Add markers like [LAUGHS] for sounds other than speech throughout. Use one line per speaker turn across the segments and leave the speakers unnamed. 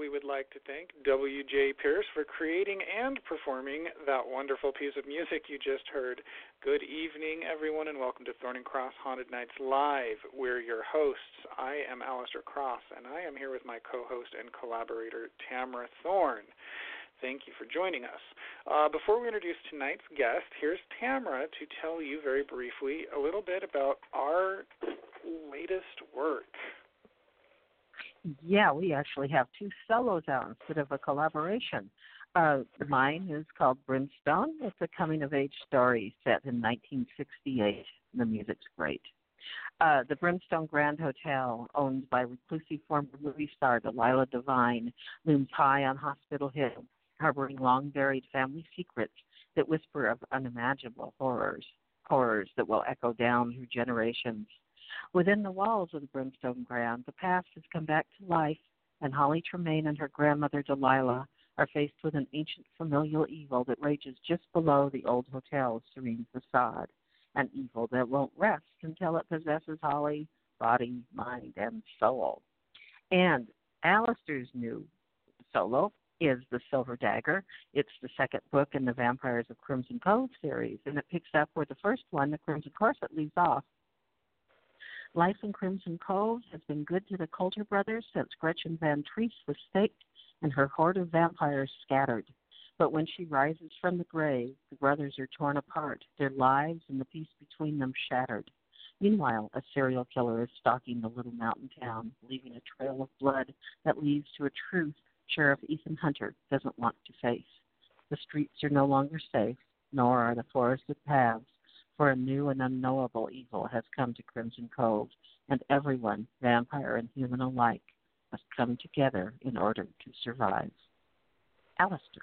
We would like to thank W.J. Pierce for creating and performing that wonderful piece of music you just heard. Good evening, everyone, and welcome to Thorne and Cross Haunted Nights Live. We're your hosts. I am Alistair Cross, and I am here with my co host and collaborator, Tamara Thorne. Thank you for joining us. Uh, before we introduce tonight's guest, here's Tamara to tell you very briefly a little bit about our latest work.
Yeah, we actually have two solos out instead of a collaboration. Uh, mine is called Brimstone. It's a coming of age story set in 1968. The music's great. Uh, the Brimstone Grand Hotel, owned by reclusive former movie star Delilah Devine, looms high on Hospital Hill, harboring long buried family secrets that whisper of unimaginable horrors, horrors that will echo down through generations. Within the walls of the Brimstone Grand, the past has come back to life, and Holly Tremaine and her grandmother Delilah are faced with an ancient familial evil that rages just below the old hotel's serene facade, an evil that won't rest until it possesses Holly, body, mind, and soul. And Alistair's new solo is The Silver Dagger. It's the second book in the Vampires of Crimson Cove series, and it picks up where the first one, The Crimson Corset, leaves off. Life in Crimson Cove has been good to the Coulter brothers since Gretchen Van Treese was staked and her horde of vampires scattered. But when she rises from the grave, the brothers are torn apart, their lives and the peace between them shattered. Meanwhile, a serial killer is stalking the little mountain town, leaving a trail of blood that leads to a truth Sheriff Ethan Hunter doesn't want to face. The streets are no longer safe, nor are the forested paths for a new and unknowable evil has come to Crimson Cove, and everyone, vampire and human alike, must come together in order to survive. Alistair.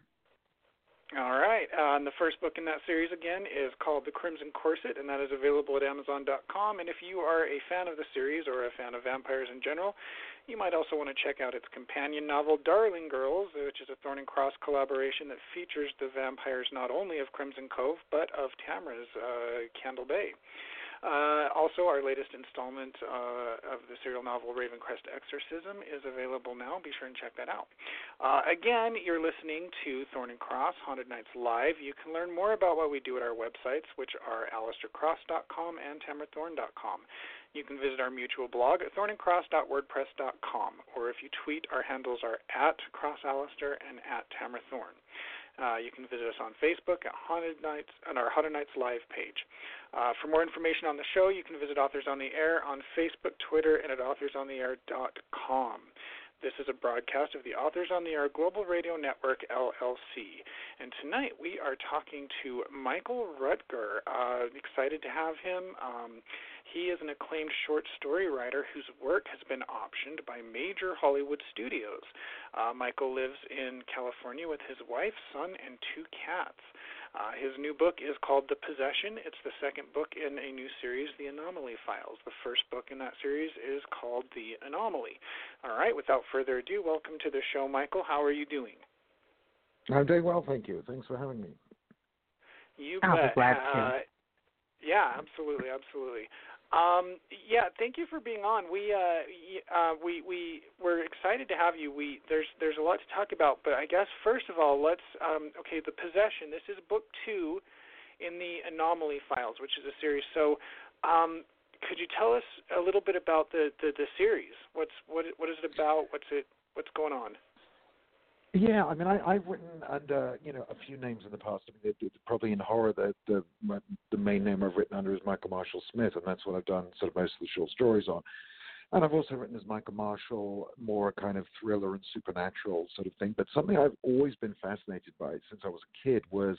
All right. Uh, and the first book in that series, again, is called The Crimson Corset, and that is available at Amazon.com. And if you are a fan of the series or a fan of vampires in general, you might also want to check out its companion novel, Darling Girls, which is a Thorne and Cross collaboration that features the vampires not only of Crimson Cove, but of Tamara's uh, Candle Bay. Uh, also, our latest installment uh, of the serial novel Ravencrest Exorcism is available now. Be sure and check that out. Uh, again, you're listening to Thorne and Cross Haunted Nights Live. You can learn more about what we do at our websites, which are alistaircross.com and tamarathorne.com. You can visit our mutual blog at thorneandcross.wordpress.com, or if you tweet, our handles are at crossalistair and at tamarathorne. Uh, you can visit us on Facebook at Haunted Nights on our Haunted Nights Live page. Uh, for more information on the show, you can visit Authors on the Air on Facebook, Twitter, and at authorsontheair.com. This is a broadcast of the Authors on the Air Global Radio Network, LLC. And tonight we are talking to Michael Rutger. Uh, excited to have him. Um, he is an acclaimed short story writer whose work has been optioned by major Hollywood studios. Uh, Michael lives in California with his wife, son, and two cats. Uh, his new book is called The Possession. It's the second book in a new series, The Anomaly Files. The first book in that series is called The Anomaly. All right, without further ado, welcome to the show, Michael. How are you doing?
I'm doing well, thank you. Thanks for having me.
You
I'll
bet.
be glad to.
Uh, yeah, absolutely, absolutely. Um, yeah, thank you for being on. We uh, uh, we we we're excited to have you. We there's there's a lot to talk about, but I guess first of all, let's um, okay, the possession. This is book two in the Anomaly Files, which is a series. So, um, could you tell us a little bit about the, the, the series? What's what what is it about? What's it what's going on?
Yeah, I mean, I, I've written under you know a few names in the past. I mean, it, it's probably in horror the the the main name I've written under is Michael Marshall Smith, and that's what I've done sort of most of the short stories on. And I've also written as Michael Marshall, more a kind of thriller and supernatural sort of thing. But something I've always been fascinated by since I was a kid was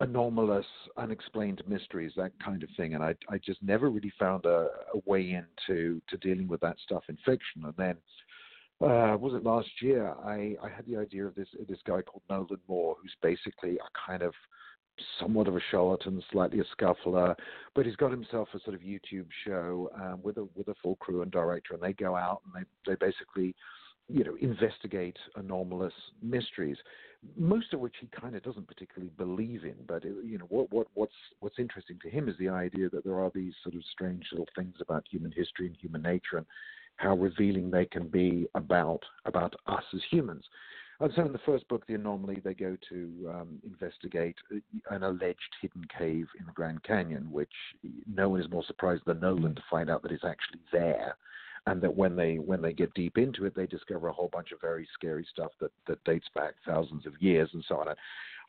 anomalous, unexplained mysteries, that kind of thing. And I I just never really found a, a way into to dealing with that stuff in fiction. And then uh, was it last year? I, I had the idea of this this guy called Nolan Moore, who's basically a kind of somewhat of a charlatan, slightly a scuffler, but he's got himself a sort of YouTube show um, with a with a full crew and director, and they go out and they they basically, you know, investigate anomalous mysteries, most of which he kind of doesn't particularly believe in. But it, you know, what what what's what's interesting to him is the idea that there are these sort of strange little things about human history and human nature, and how revealing they can be about about us as humans. And so in the first book, The Anomaly, they go to um, investigate an alleged hidden cave in the Grand Canyon, which no one is more surprised than Nolan to find out that it's actually there and that when they when they get deep into it, they discover a whole bunch of very scary stuff that that dates back thousands of years and so on.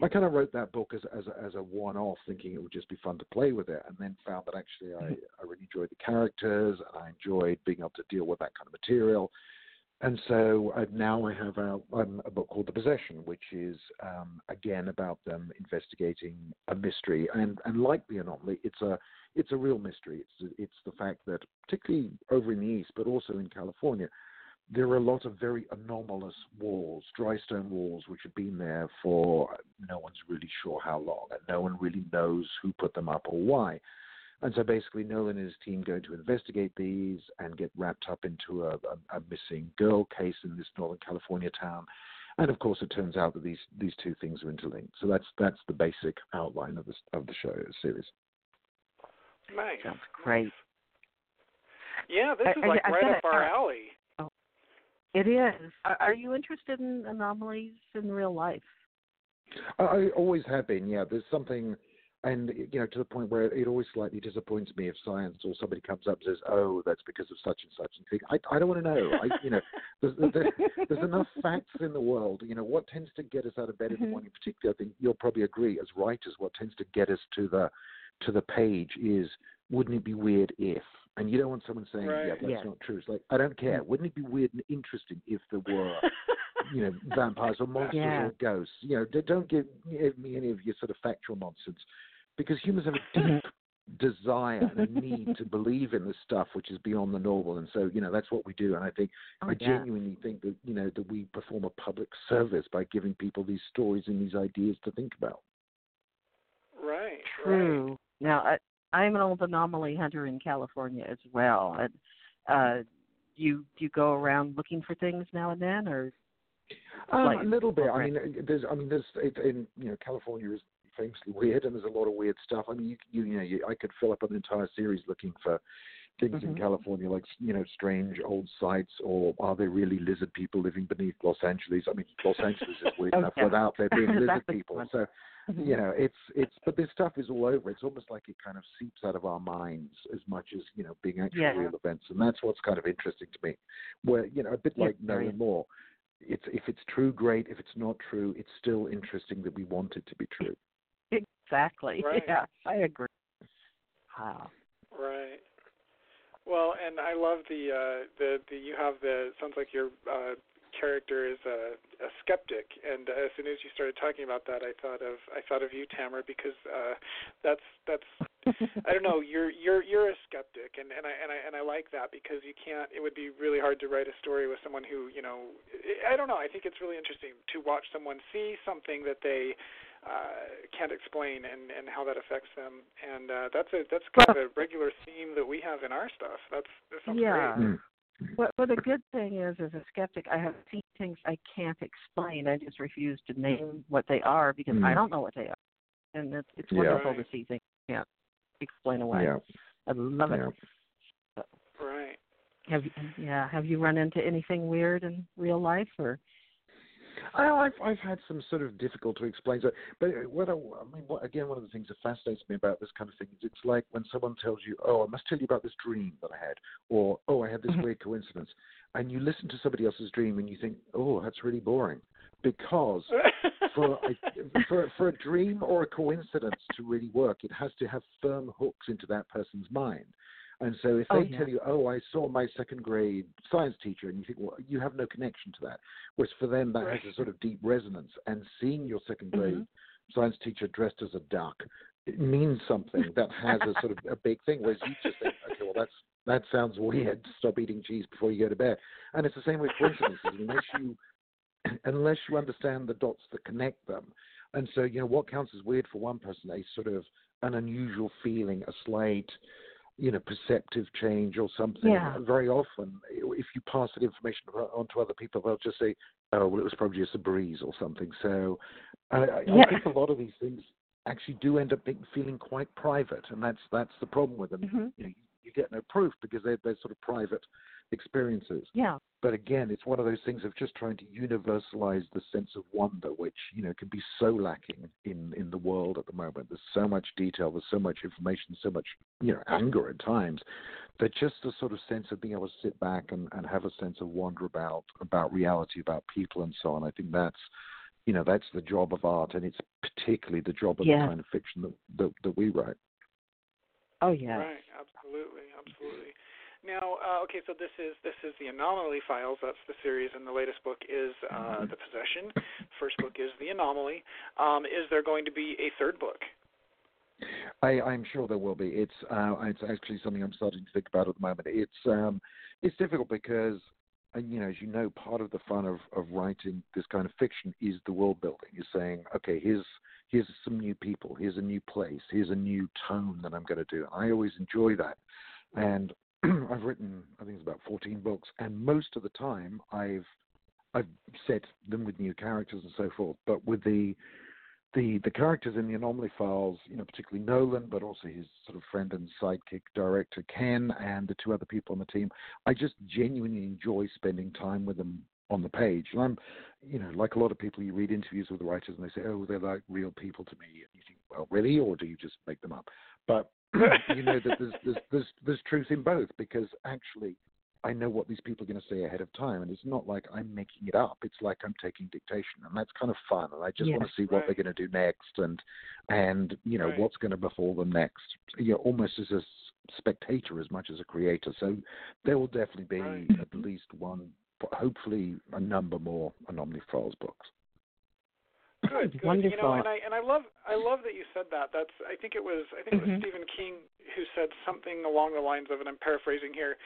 I kind of wrote that book as as a, as a one-off, thinking it would just be fun to play with it, and then found that actually I, I really enjoyed the characters and I enjoyed being able to deal with that kind of material. And so uh, now I have a, um, a, book called The Possession, which is um, again about them investigating a mystery. And, and like the anomaly, it's a it's a real mystery. It's it's the fact that particularly over in the east, but also in California, there are a lot of very anomalous walls, dry stone walls, which have been there for no one's really sure how long, and no one really knows who put them up or why. And so basically, Nolan and his team go to investigate these and get wrapped up into a, a, a missing girl case in this Northern California town. And of course, it turns out that these these two things are interlinked. So that's that's the basic outline of the of the show series.
Nice.
Sounds great.
Yeah, this is like I, I, right up our alley.
It is. Are, are you interested in anomalies in real life?
I always have been. Yeah, there's something, and you know, to the point where it always slightly disappoints me if science or somebody comes up and says, "Oh, that's because of such and such," and think, I, I don't want to know. I, you know, [LAUGHS] there's, there's, there's enough facts in the world. You know, what tends to get us out of bed in the mm-hmm. morning, particularly, I think you'll probably agree, as writers, what tends to get us to the to the page is, wouldn't it be weird if? And you don't want someone saying,
right.
"Yeah, that's
yeah.
not true." It's like I don't care.
Mm.
Wouldn't it be weird and interesting if there were, you know, [LAUGHS] vampires or monsters
yeah.
or ghosts? You know, don't give me any of your sort of factual nonsense, because humans have a deep desire and a [LAUGHS] need to believe in this stuff which is beyond the normal and so you know that's what we do and i think
oh,
i genuinely think that you know that we perform a public service by giving people these stories and these ideas to think about
right
true
right.
now I, I'm an old anomaly hunter in California as well. And uh, you do you go around looking for things now and then, or
um, like, a little bit. I mean, there's I mean, there's it, in you know California is famously weird, and there's a lot of weird stuff. I mean, you you, you know, you, I could fill up an entire series looking for things
mm-hmm.
in California, like you know, strange old sites, or are there really lizard people living beneath Los Angeles? I mean, Los Angeles is weird [LAUGHS]
oh,
enough without there [LAUGHS] being lizard people. So. You know, it's it's but this stuff is all over. It's almost like it kind of seeps out of our minds as much as you know being actual
yeah.
real events, and that's what's kind of interesting to me. Where you know, a bit
yeah,
like knowing more. It's if it's true, great. If it's not true, it's still interesting that we want it to be true.
Exactly. [LAUGHS]
Right.
Yeah, I agree. Wow.
Right. Well, and I love the uh the the you have the sounds like your uh character is a, a skeptic, and uh, as soon as you started talking about that, I thought of I thought of you, Tamara, because uh, that's that's I don't know you're you're you're a skeptic, and and I and I and I like that because you can't. It would be really hard to write a story with someone who you know I don't know. I think it's really interesting to watch someone see something that they uh, can't explain and and how that affects them, and uh, that's a that's kind of a regular theme that we have in our stuff. That's that sounds
yeah.
great.
What, what the good thing is, as a skeptic, I have seen things I can't explain. I just refuse to name what they are because
mm.
I don't know what they are, and it's it's wonderful
Right.
to see things I can't explain away.
Yeah.
I love it.
Yeah.
Right.
Have you, yeah? Have you run into anything weird in real life, or
I, I've I've had some sort of difficult to explain. So, but what I, I mean, what, again, one of the things that fascinates me about this kind of thing is it's like when someone tells you, "Oh, I must tell you about this dream that I had," or "Oh, I had this
Mhm.
weird coincidence," and you listen to somebody else's dream and you think, "Oh, that's really boring," because for a, [LAUGHS] for for a dream or a coincidence to really work, it has to have firm hooks into that person's mind. And so if they
Oh, yeah.
tell you, "Oh, I saw my second grade science teacher," and you think, "Well, you have no connection to that," whereas for them that has a sort of deep resonance. And seeing your second grade
Mhm.
science teacher dressed as a duck, it means something that has a sort of a big thing. Whereas you just think, "Okay, well, that's that sounds weird. Stop eating cheese before you go to bed. And it's the same with coincidences. unless you [CLEARS THROAT] unless you understand the dots that connect them. And so, you know, what counts as weird for one person, a sort of an unusual feeling, a slight, you know, perceptive change or something.
Yeah.
Very often, if you pass that information on to other people, they'll just say, "Oh, well, it was probably just a breeze or something." So, I,
yeah.
I think a lot of these things actually do end up being, feeling quite private, and that's that's the problem with them.
Mm-hmm.
You know, you get no proof because they're they're sort of private experiences.
Yeah.
But again, it's one of those things of just trying to universalize the sense of wonder, which you know can be so lacking in in the world at the moment. There's so much detail, there's so much information, so much you know anger at times. That just the sort of sense of being able to sit back and, and have a sense of wonder about about reality, about people, and so on. I think that's you know that's the job of art, and it's particularly the job of
Yeah.
the kind of fiction that that, that we write.
Oh yeah.
Right, absolutely, absolutely. Now, uh, okay, so this is this is the Anomaly Files. That's the series, and the latest book is uh, the Possession. First book is the Anomaly. Um, is there going to be a third book?
I, I'm sure there will be. It's uh, it's actually something I'm starting to think about at the moment. It's um, it's difficult because uh, you know, as you know, part of the fun of, of writing this kind of fiction is the world building. Is saying, okay, here's here's some new people, here's a new place, here's a new tone that I'm going to do. I always enjoy that, and [CLEARS THROAT] I've written I think it's about 14 books, and most of the time I've I've set them with new characters and so forth. But with the the the characters in the Anomaly Files, you know, particularly Nolan, but also his sort of friend and sidekick director Ken, and the two other people on the team, I just genuinely enjoy spending time with them on the page. And I'm, you know, like a lot of people, you read interviews with the writers and they say, oh, they're like real people to me. And you think, well, really, or do you just make them up? But you know that there's there's there's, there's truth in both because actually I know what these people are going to say ahead of time, and it's not like I'm making it up. It's like I'm taking dictation, and that's kind of fun. And I just want to see what
right.
they're going to do next, and and you know
Right.
what's going to befall them next. You know, almost as a spectator as much as a creator. So there will definitely be
Right.
at least one, hopefully a number more Anomaly Files books.
Good, good.
Wonderful.
You know, and I and I love I love that you said that. That's I think it was I think it was
Mhm.
Stephen King who said something along the lines of, and I'm paraphrasing here,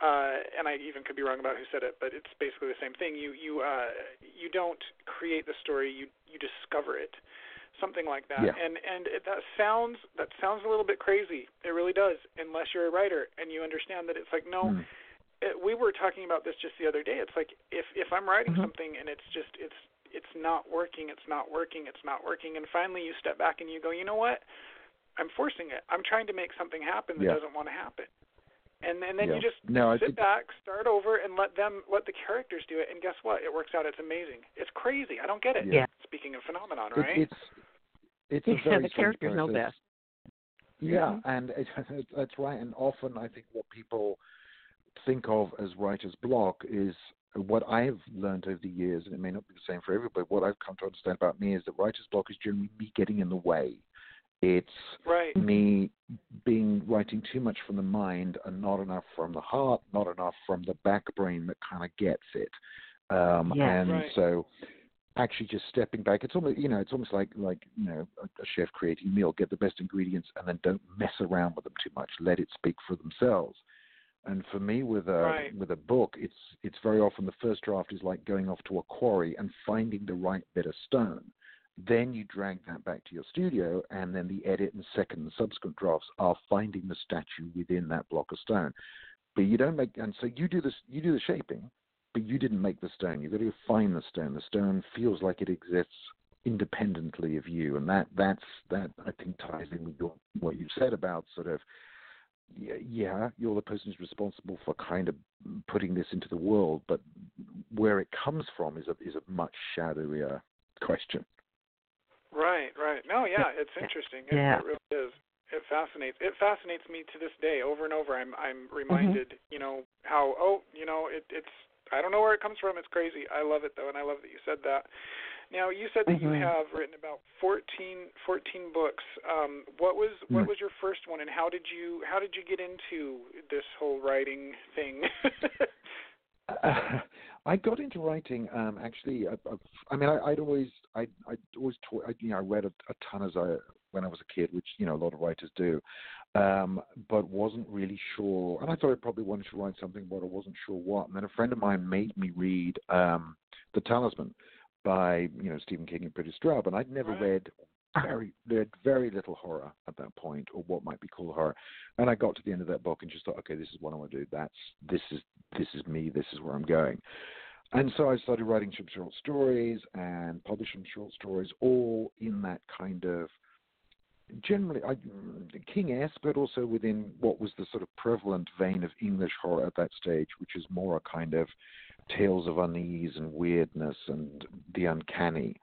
uh, and I even could be wrong about who said it, but it's basically the same thing. You you uh, you don't create the story, you you discover it, something like that.
Yeah.
And and it, that sounds that sounds a little bit crazy. It really does, unless you're a writer and you understand that it's like no.
Mm.
it, we were talking about this just the other day. It's like if if I'm writing
Mhm.
something and it's just it's it's not working, it's not working, it's not working, and finally you step back and you go, you know what? I'm forcing it. I'm trying to make something happen that
Yeah.
doesn't want to happen. And and then
Yeah.
you just
No,
sit
think-
back, start over, and let them let the characters do it. And guess what? It works out. It's amazing. It's crazy. I don't get it.
Yeah.
Speaking of phenomenon, right?
It, it's it's a
Yeah,
very
the
strange
characters know best.
Yeah, mm-hmm. and it, [LAUGHS] that's right. And often, I think what people think of as writer's block is what I've learned over the years, and it may not be the same for everybody. What I've come to understand about me is that writer's block is generally me getting in the way. It's
right.
me being writing too much from the mind and not enough from the heart, not enough from the back brain that kind of gets it. Um,
Yes.
and
Right.
so actually just stepping back, it's almost you know, it's almost like like you know, a, a chef creating a meal, get the best ingredients and then don't mess around with them too much. Let it speak for themselves. And for me with a
Right.
with a book, it's it's very often the first draft is like going off to a quarry and finding the right bit of stone. Then you drag that back to your studio, and then the edit and second and subsequent drafts are finding the statue within that block of stone. But you don't make, and so you do this, you do the shaping, but you didn't make the stone. You've got to find the stone. The stone feels like it exists independently of you, and that that's that I think ties in with your, what you said about sort of yeah, yeah, you're the person who's responsible for kind of putting this into the world, but where it comes from is a is a much shadowier question.
Right, right. No, yeah, it's interesting. It,
Yeah.
it really is. It fascinates. It fascinates me to this day. Over and over, I'm I'm mm-hmm. reminded. You know how oh you know it it's I don't know where it comes from. It's crazy. I love it though, and I love that you said that. Now you said that you
Mhm.
have written about 14, 14 books. Um, what was what
Mm.
was your first one, and how did you how did you get into this whole writing thing?
Uh, [LAUGHS] I got into writing um, actually. I, I, I mean, I, I'd always, I, I'd always, taught, I, you know, I read a, a ton as I when I was a kid, which you know a lot of writers do. um, but wasn't really sure. And I thought I probably wanted to write something, but I wasn't sure what. And then a friend of mine made me read um, The Talisman by you know Stephen King and Peter Straub, and I'd never read uh-huh. very read very little horror at that point, or what might be called horror. And I got to the end of that book and just thought, okay, this is what I want to do. That's this is this is me. This is where I'm going. And so I started writing some short stories and publishing short stories, all in that kind of generally I, King-esque, but also within what was the sort of prevalent vein of English horror at that stage, which is more a kind of tales of unease and weirdness and the uncanny.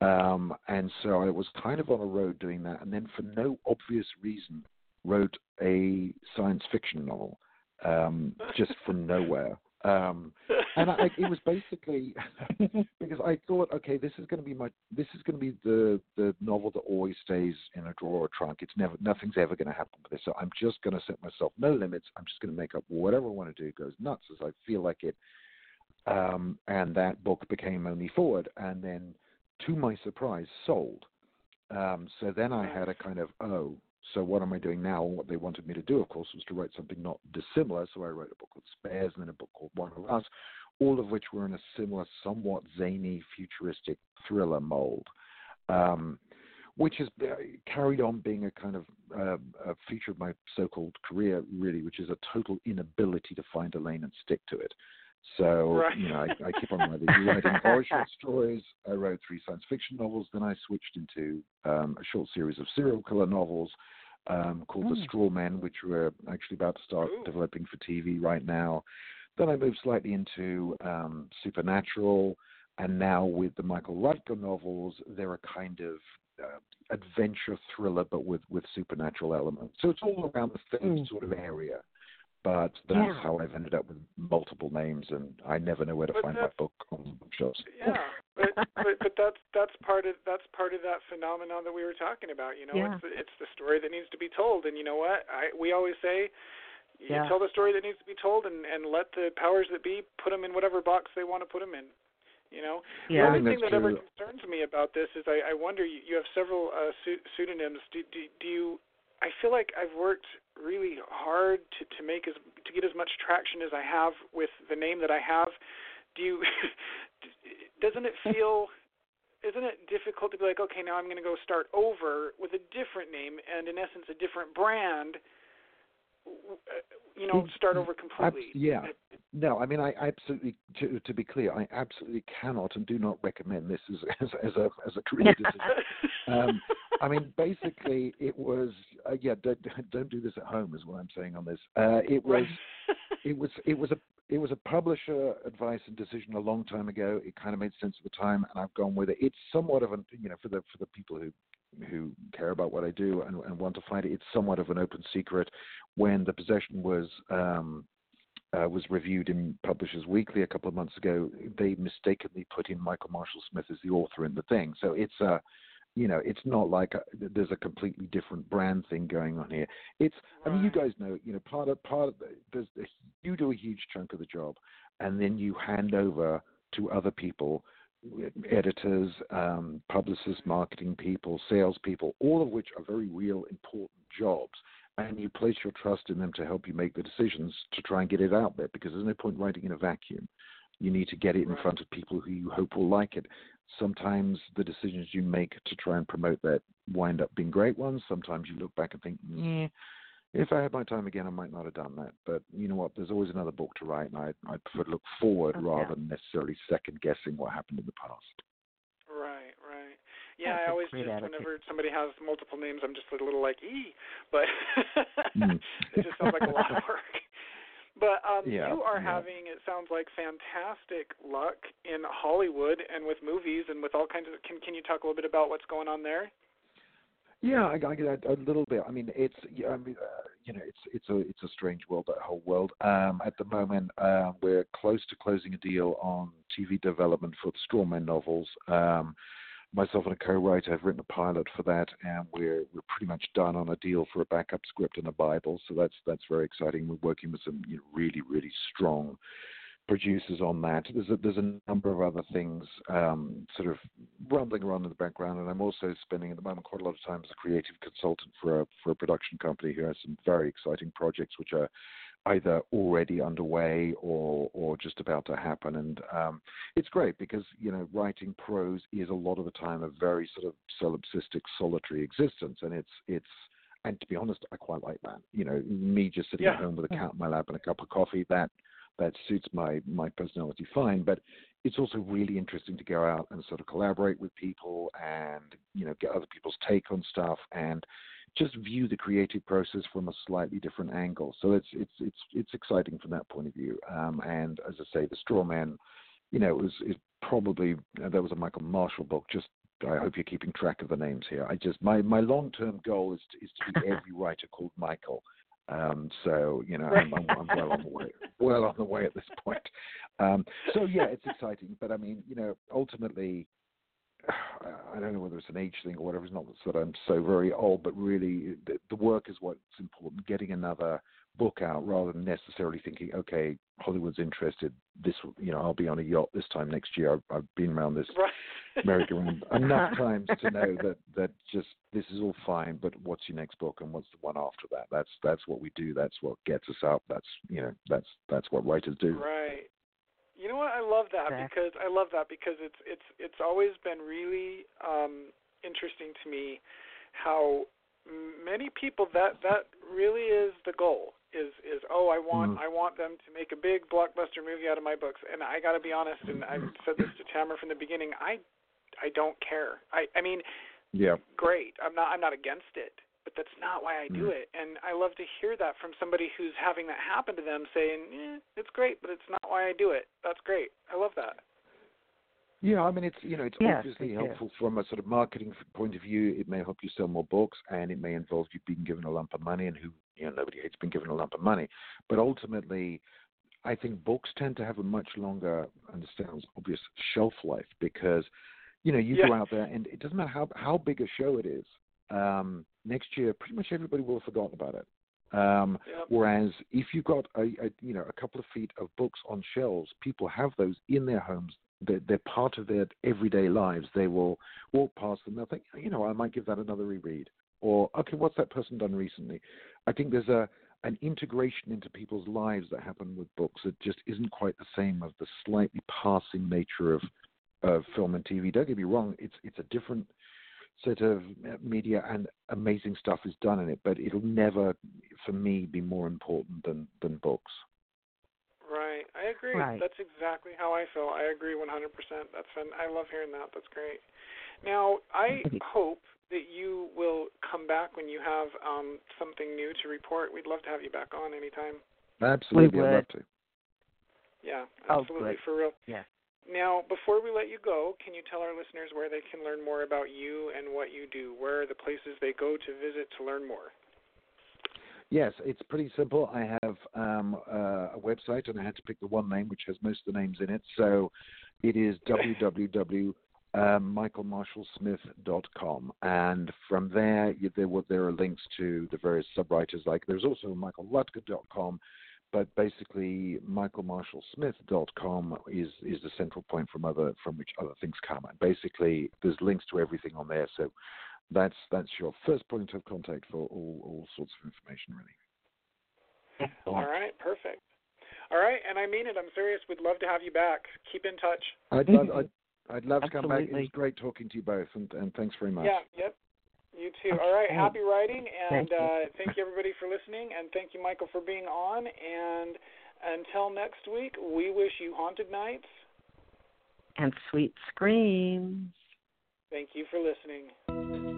Um, and so I was kind of on a road doing that, and then for no obvious reason, wrote a science fiction novel um, just from nowhere. Um, [LAUGHS] and I, it was basically [LAUGHS] because I thought, okay, this is going to be my, this is going to be the the novel that always stays in a drawer or trunk. It's never, nothing's ever going to happen with this. So I'm just going to set myself no limits. I'm just going to make up whatever I want to do. Goes nuts as I feel like it. Um, and that book became Only Forward, and then, to my surprise, sold. Um, so then I had a kind of oh, so what am I doing now? And what they wanted me to do, of course, was to write something not dissimilar. So I wrote a book called Spares and then a book called One of Us, all of which were in a similar, somewhat zany, futuristic thriller mold. Um, which has uh, carried on being a kind of uh, a feature of my so-called career, really, which is a total inability to find a lane and stick to it. So
right.
you know, I, I keep on writing, writing horror [LAUGHS] short stories. I wrote three science fiction novels. Then I switched into um, a short series of serial killer novels um, called The Straw Men, which we're actually about to start
Ooh.
developing for TV right now. Then I moved slightly into um, supernatural, and now with the Michael Rutger novels, they're a kind of uh, adventure thriller, but with with supernatural elements. So it's all around the same
Mm.
sort of area. But that's
Yeah.
how I've ended up with multiple names, and I never know where to
But
find my book on bookshelves.
Yeah, but, but but [LAUGHS] that's that's part of that's part of that phenomenon that we were talking about. You know,
Yeah.
it's the, it's the story that needs to be told, and you know what? I we always say, you
Yeah.
tell the story that needs to be told, and and let the powers that be put them in whatever box they want to put them in. You know,
Yeah.
the only thing that ever concerns me about this is I, I wonder you, you have several uh, pseu- pseudonyms. Do, do do you? I feel like I've worked really hard to to make as to get as much traction as I have with the name that I have. Do you? [LAUGHS] doesn't it [LAUGHS] feel? Isn't it difficult to be like, okay, now I'm going to go start over with a different name and in essence a different brand? W- You know, start over
Abs-
completely.
yeah. No, I mean, I absolutely, to, to be clear, I absolutely cannot and do not recommend this as, as, as a as a career [LAUGHS] decision. Um, I mean, basically, it was uh, yeah. Don't, don't do this at home, is what I'm saying on this. Uh, it was it was it was a it was a publisher advice and decision a long time ago. It kind of made sense at the time, and I've gone with it. It's somewhat of an you know for the for the people who who care about what I do and, and want to find it. It's somewhat of an open secret. When the possession was um, uh, was reviewed in Publishers Weekly a couple of months ago, they mistakenly put in Michael Marshall Smith as the author in the thing. So it's a you know, it's not like a, there's a completely different brand thing going on here. It's, I mean, you guys know, you know, part of part of the, there's you do a huge chunk of the job, and then you hand over to other people, editors, um, publicists, marketing people, salespeople, all of which are very real, important jobs. And you place your trust in them to help you make the decisions to try and get it out there because there's no point writing in a vacuum. You need to get it in
Right.
front of people who you hope will like it sometimes the decisions you make to try and promote that wind up being great ones. Sometimes you look back and think, yeah, if I had my time again, I might not have done that. But you know what? There's always another book to write, and I I prefer to look forward
Oh,
rather than necessarily second guessing what happened in the past.
Right, right. Yeah,
That's
I
a
always just
attitude.
whenever somebody has multiple names, I'm just a little like ee, but
Mm. [LAUGHS]
it just sounds like a lot of work. But um, [LAUGHS]
Yeah,
you are
yeah.
having it sounds like fantastic luck in Hollywood and with movies and with all kinds of. Can Can you talk a little bit about what's going on there?
Yeah, I, I get a, a little bit. I mean, it's I mean, uh, you know, it's it's a it's a strange world, that whole world. Um, at the moment, uh, we're close to closing a deal on TV development for the Straw Men novels. Um, myself and a co-writer have written a pilot for that, and we're we're pretty much done on a deal for a backup script and a Bible. So that's that's very exciting. We're working with some you know, really really strong producers on that. There's a there's a number of other things um, sort of rumbling around in the background, and I'm also spending at the moment quite a lot of time as a creative consultant for a for a production company who has some very exciting projects which are either already underway or or just about to happen. And um, it's great because you know writing prose is a lot of the time a very sort of solipsistic, solitary existence, and it's it's and to be honest, I quite like that. You know, me just sitting
yeah.
at home with a cat in my lap and a cup of coffee that that suits my my personality fine. But it's also really interesting to go out and sort of collaborate with people and you know get other people's take on stuff and just view the creative process from a slightly different angle. So it's it's it's it's exciting from that point of view. Um, and as I say, the Straw Man, you know, was is probably uh, there was a Michael Marshall book. Just I hope you're keeping track of the names here. I just my my long term goal is to is to be [LAUGHS] every writer called Michael. Um, so you know, I'm, I'm, I'm, well on the way, [LAUGHS] well on the way at this point. Um, so yeah, it's exciting, but I mean, you know, ultimately, [SIGHS] I don't know whether it's an age thing or whatever. It's not that I'm so very old, but really, the, the work is what's important. Getting another book out rather than necessarily thinking, okay, Hollywood's interested. This, you know, I'll be on a yacht this time next year. I've, I've been around this
right.
merry-go-round [LAUGHS] enough times to know that that just this is all fine. But what's your next book, and what's the one after that? That's that's what we do. That's what gets us up. That's you know, that's that's what writers do.
Right. You know what? I love that exactly. because I love that because it's it's it's always been really um interesting to me how many people that that really is the goal is is oh I want mm. I want them to make a big blockbuster movie out of my books. And I got to be honest and I've said this to Tamara from the beginning I I don't care. I I mean
yeah.
great. I'm not I'm not against it but that's not why I do mm. it. And I love to hear that from somebody who's having that happen to them saying eh, it's great but it's not why I do it. That's great. I love that
yeah, I mean it's you know it's obviously helpful from a sort of marketing point of view. It may help you sell more books, and it may involve you being given a lump of money, and who you know nobody hates being given a lump of money. But ultimately, I think books tend to have a much longer, and sounds obvious, shelf life because you know you
yeah.
go out there and it doesn't matter how how big a show it is. Um, next year, pretty much everybody will have forgotten about it. Um,
yep.
Whereas if you've got a, a you know a couple of feet of books on shelves, people have those in their homes they're, they're part of their everyday lives. They will walk past them. They'll think, you know, I might give that another reread. Or, okay, what's that person done recently? I think there's a an integration into people's lives that happen with books that just isn't quite the same as the slightly passing nature of of film and TV. Don't get me wrong; it's it's a different set of media and amazing stuff is done in it, but it'll never, for me, be more important than than books.
Right. I agree.
Right.
That's exactly how I feel. I agree 100%. That's fun. I love hearing that. That's great. Now, I hope that you will come back when you have um, something new to report. We'd love to have you back on anytime.
Absolutely. I'd love to.
Yeah,
oh,
absolutely. Oh, for real.
Yeah.
Now, before we let you go, can you tell our listeners where they can learn more about you and what you do? Where are the places they go to visit to learn more?
Yes, it's pretty simple. I have um, uh, a website, and I had to pick the one name which has most of the names in it. So it is [LAUGHS] www.michaelmarshallsmith.com, and from there you, there, there are links to the various subwriters. Like there's also michaelrutger.com, but basically michaelmarshallsmith.com is is the central point from other from which other things come. And basically, there's links to everything on there. So that's that's your first point of contact for all, all sorts of information, really.
All right, perfect. All right, and I mean it. I'm serious. We'd love to have you back. Keep in touch.
I'd love, I'd, I'd love to come back. It was great talking to you both, and, and thanks very much.
Yeah, yep. You too. All right, happy writing, and thank you. Uh, thank you everybody for listening, and thank you, Michael, for being on. And until next week, we wish you haunted nights
and sweet screams.
Thank you for listening.